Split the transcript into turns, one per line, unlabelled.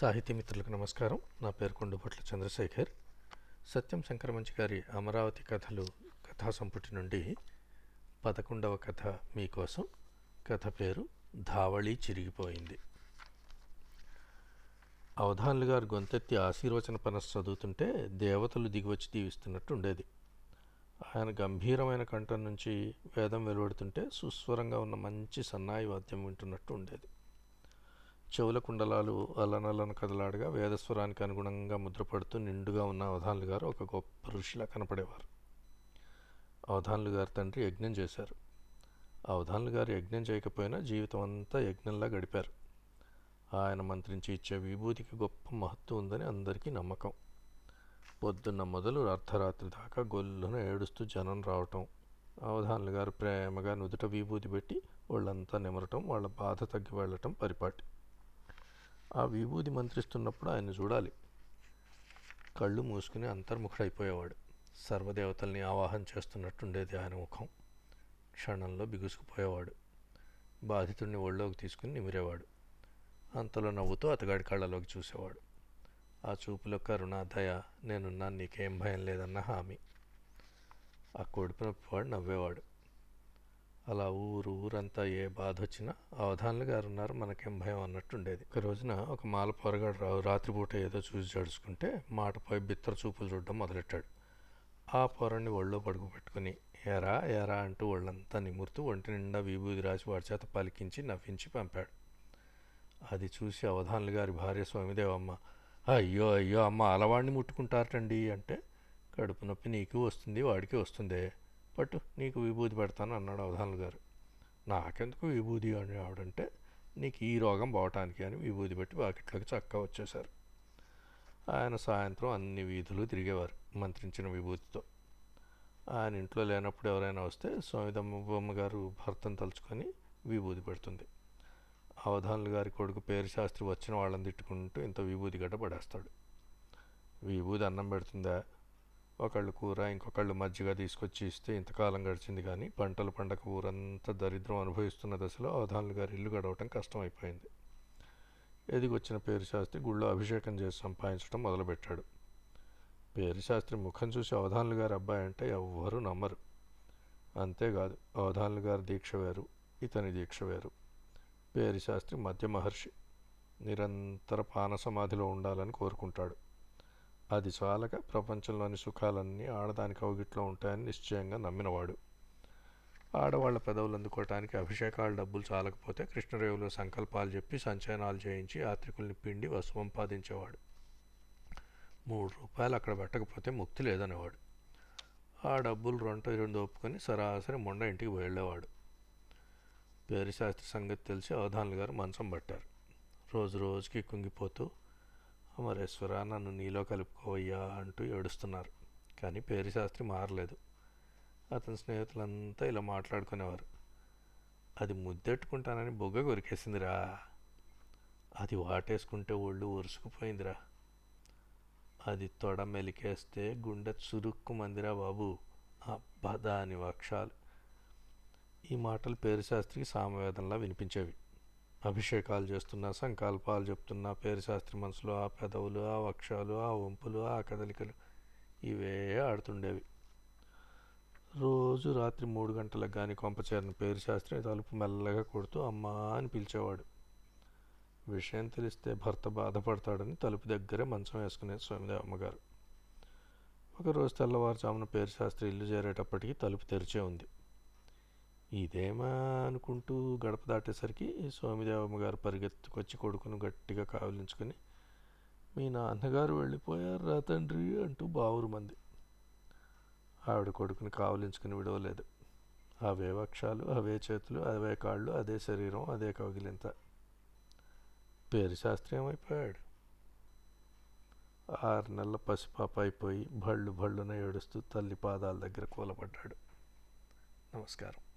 సాహితీ మిత్రులకు నమస్కారం. నా పేరు కొండుపట్ల చంద్రశేఖర్. సత్యం శంకరమంచి గారి అమరావతి కథలు కథా సంపుటి నుండి పదకొండవ కథ మీకోసం కథ పేరు ధావళి చిరిగిపోయింది. అవధాన్లు గారు గొంతెత్తి ఆశీర్వచన పనస్ చదువుతుంటే దేవతలు దిగివచ్చి దీవిస్తున్నట్టు ఉండేది. ఆయన గంభీరమైన కంఠం నుంచి వేదం వెలువడుతుంటే సుస్వరంగా ఉన్న మంచి సన్నాయి వాద్యం వింటున్నట్టు ఉండేది. చెవుల కుండలాలు అలనలను కదలాడగా వేదస్వరానికి అనుగుణంగా ముద్రపడుతూ నిండుగా ఉన్న అవధాన్లు గారు ఒక గొప్ప ఋషిలా కనపడేవారు. అవధాన్లు గారి తండ్రి యజ్ఞం చేశారు. అవధాన్లు గారు యజ్ఞం చేయకపోయినా జీవితం అంతా యజ్ఞంలా గడిపారు. ఆయన మంత్రించి ఇచ్చే విభూతికి గొప్ప మహత్వం ఉందని అందరికీ నమ్మకం. పొద్దున్న మొదలు అర్ధరాత్రి దాకా గొల్లున ఏడుస్తూ జనం రావటం అవధానులు గారు ప్రేమగా నుదుట విభూతి పెట్టి వాళ్ళంతా నిమరటం వాళ్ళ బాధ తగ్గి వెళ్ళటం పరిపాటి. ఆ విభూతి మంత్రిస్తున్నప్పుడు ఆయన చూడాలి. కళ్ళు మూసుకుని అంతర్ముఖుడైపోయేవాడు. సర్వదేవతల్ని ఆవాహన చేస్తున్నట్టుండేది ఆయన ముఖం. క్షణంలో బిగుసుకుపోయేవాడు. బాధితుడిని ఒళ్ళోకి తీసుకుని నిమిరేవాడు. అంతలో నవ్వుతూ అతగాడి కళ్ళలోకి చూసేవాడు. ఆ చూపులో కరుణ దయ నేనున్నాను నీకేం భయం లేదన్న హామీ. ఆ కొడుపునొప్పివాడు నవ్వేవాడు. అలా ఊరు ఊరంతా ఏ బాధ వచ్చినా అవధానులు గారు ఉన్నారు మనకేం భయం అన్నట్టుండేది ఒక రోజున ఒక మాల పొరగాడు రావు రాత్రిపూట ఏదో చూసి జడుచుకుంటే మాటపై బిత్తర చూపులు చూడడం మొదలెట్టాడు. ఆ పొరని ఒళ్ళో పడుకు పెట్టుకుని ఎరా ఎరా అంటూ ఒళ్ళంతా నిమురుతూ ఒంటి నిండా విభూది రాసి వాడి చేత పలికించి నవ్వించి పంపాడు. అది చూసి అవధానులు గారి భార్య స్వామిదేవమ్మ అయ్యో అయ్యో అమ్మ అలవాడిని ముట్టుకుంటారటండి అంటే కడుపు నొప్పి నీకు వస్తుంది వాడికి వస్తుందే. పట్టు నీకు విభూతి పెడతాను అన్నాడు అవధానులు గారు. నాకెందుకు విభూతి అని ఆవిడంటే నీకు ఈ రోగం పోవటానికి అని విభూతి పెట్టి వాకిట్లోకి చక్కగా వచ్చేశారు. ఆయన సాయంత్రం అన్ని వీధులు తిరిగేవారు మంత్రించిన విభూతితో. ఆయన ఇంట్లో లేనప్పుడు ఎవరైనా వస్తే స్వామిదమ్మ గారు భర్తను తలుచుకొని విభూతి పెడుతుంది. అవధానులు గారి కొడుకు పేరు శాస్త్రి వచ్చిన వాళ్ళని తిట్టుకుంటూ ఇంత విభూతి గడ్డ పడేస్తాడు. విభూతి అన్నం పెడుతుందా? ఒకళ్ళు కూర ఇంకొకళ్ళు మజ్జిగ తీసుకొచ్చి ఇస్తే ఇంతకాలం గడిచింది కానీ పంటలు పండగ ఊరంతా దరిద్రం అనుభవిస్తున్న దశలో అవధానులు గారి ఇల్లు గడవటం కష్టమైపోయింది. ఎదిగొచ్చిన పేరు శాస్త్రి గుళ్ళో అభిషేకం చేసి సంపాదించడం మొదలుపెట్టాడు. పేరు శాస్త్రి ముఖం చూసి అవధానులు గారి అబ్బాయి అంటే ఎవ్వరూ నమ్మరు. అంతేకాదు అవధానులు గారి దీక్ష వేరు ఇతని దీక్ష వేరు. పేరు శాస్త్రి మధ్య మహర్షి నిరంతర పాన సమాధిలో ఉండాలని కోరుకుంటాడు. అది చాలక ప్రపంచంలోని సుఖాలన్నీ ఆడదానికి అవగిట్లో ఉంటాయని నిశ్చయంగా నమ్మినవాడు. ఆడవాళ్ళ పెదవులు అందుకోవటానికి అభిషేకాల డబ్బులు చాలకపోతే కృష్ణరేవులో సంకల్పాలు చెప్పి సంచయనాలు చేయించి యాత్రికుల్ని పిండి సంపాదించేవాడు మూడు రూపాయలు అక్కడ పెట్టకపోతే ముక్తి లేదనేవాడు. ఆ డబ్బులు రెండు రెండు ఒప్పుకొని సరాసరి మొండ ఇంటికి వెళ్ళేవాడు. పేరు శాస్త్రి సంగతి తెలిసి అవధానులు గారు మంచం పట్టారు. రోజు రోజుకి కుంగిపోతూ అమరేశ్వర నన్ను నీలో కలుపుకోవయ్యా అంటూ ఏడుస్తున్నారు. కానీ పేరు శాస్త్రి మారలేదు. అతని స్నేహితులంతా ఇలా మాట్లాడుకునేవారు. అది ముద్దెట్టుకుంటానని బొగ్గ కొరికేసిందిరా. అది వాటేసుకుంటే ఒళ్ళు ఒరుసుకుపోయిందిరా అది తొడ మెలికేస్తే గుండె చురుక్కు మందిరా బాబు. అబ్బా దాని వక్షాలు. ఈ మాటలు పేరు శాస్త్రికి సామవేదంలా వినిపించేవి. అభిషేకాలు చేస్తున్నా సంకల్పాలు చెప్తున్నా పేరు శాస్త్రి మనసులో ఆ పెదవులు ఆ వక్షాలు ఆ వంపులు ఆ కదలికలు ఇవే ఆడుతుండేవి. రోజు రాత్రి మూడు గంటలకు కానీ కొంపచేరిన పేరు శాస్త్రి తలుపు మెల్లగా కొడుతూ అమ్మా అని పిలిచేవాడు. విషయం తెలిస్తే భర్త బాధపడతాడని తలుపు దగ్గరే మంచం వేసుకునేది స్వామిదేవమ్మ గారు ఒకరోజు తెల్లవారుజామున పేరు శాస్త్రి ఇల్లు చేరేటప్పటికి తలుపు తెరిచే ఉంది. ఇదేమా అనుకుంటూ గడప దాటేసరికి స్వామిదేవమ్మ గారు పరిగెత్తుకొచ్చి కొడుకును గట్టిగా కావలించుకొని మీ నాన్నగారు వెళ్ళిపోయారు రా తండ్రి? అంటూ బావురు మంది. ఆవిడ కొడుకుని కావలించుకుని విడవలేదు. అవే వక్షాలు అవే చేతులు అవే కాళ్ళు అదే శరీరం అదే కౌగిలింత. పేరు శాస్త్రి ఏమైపోయాడు ఆరు నెలల పసిపాప అయిపోయి భళ్ళు భళ్ళున ఏడుస్తూ తల్లి పాదాల దగ్గర కూలబడ్డాడు. నమస్కారం.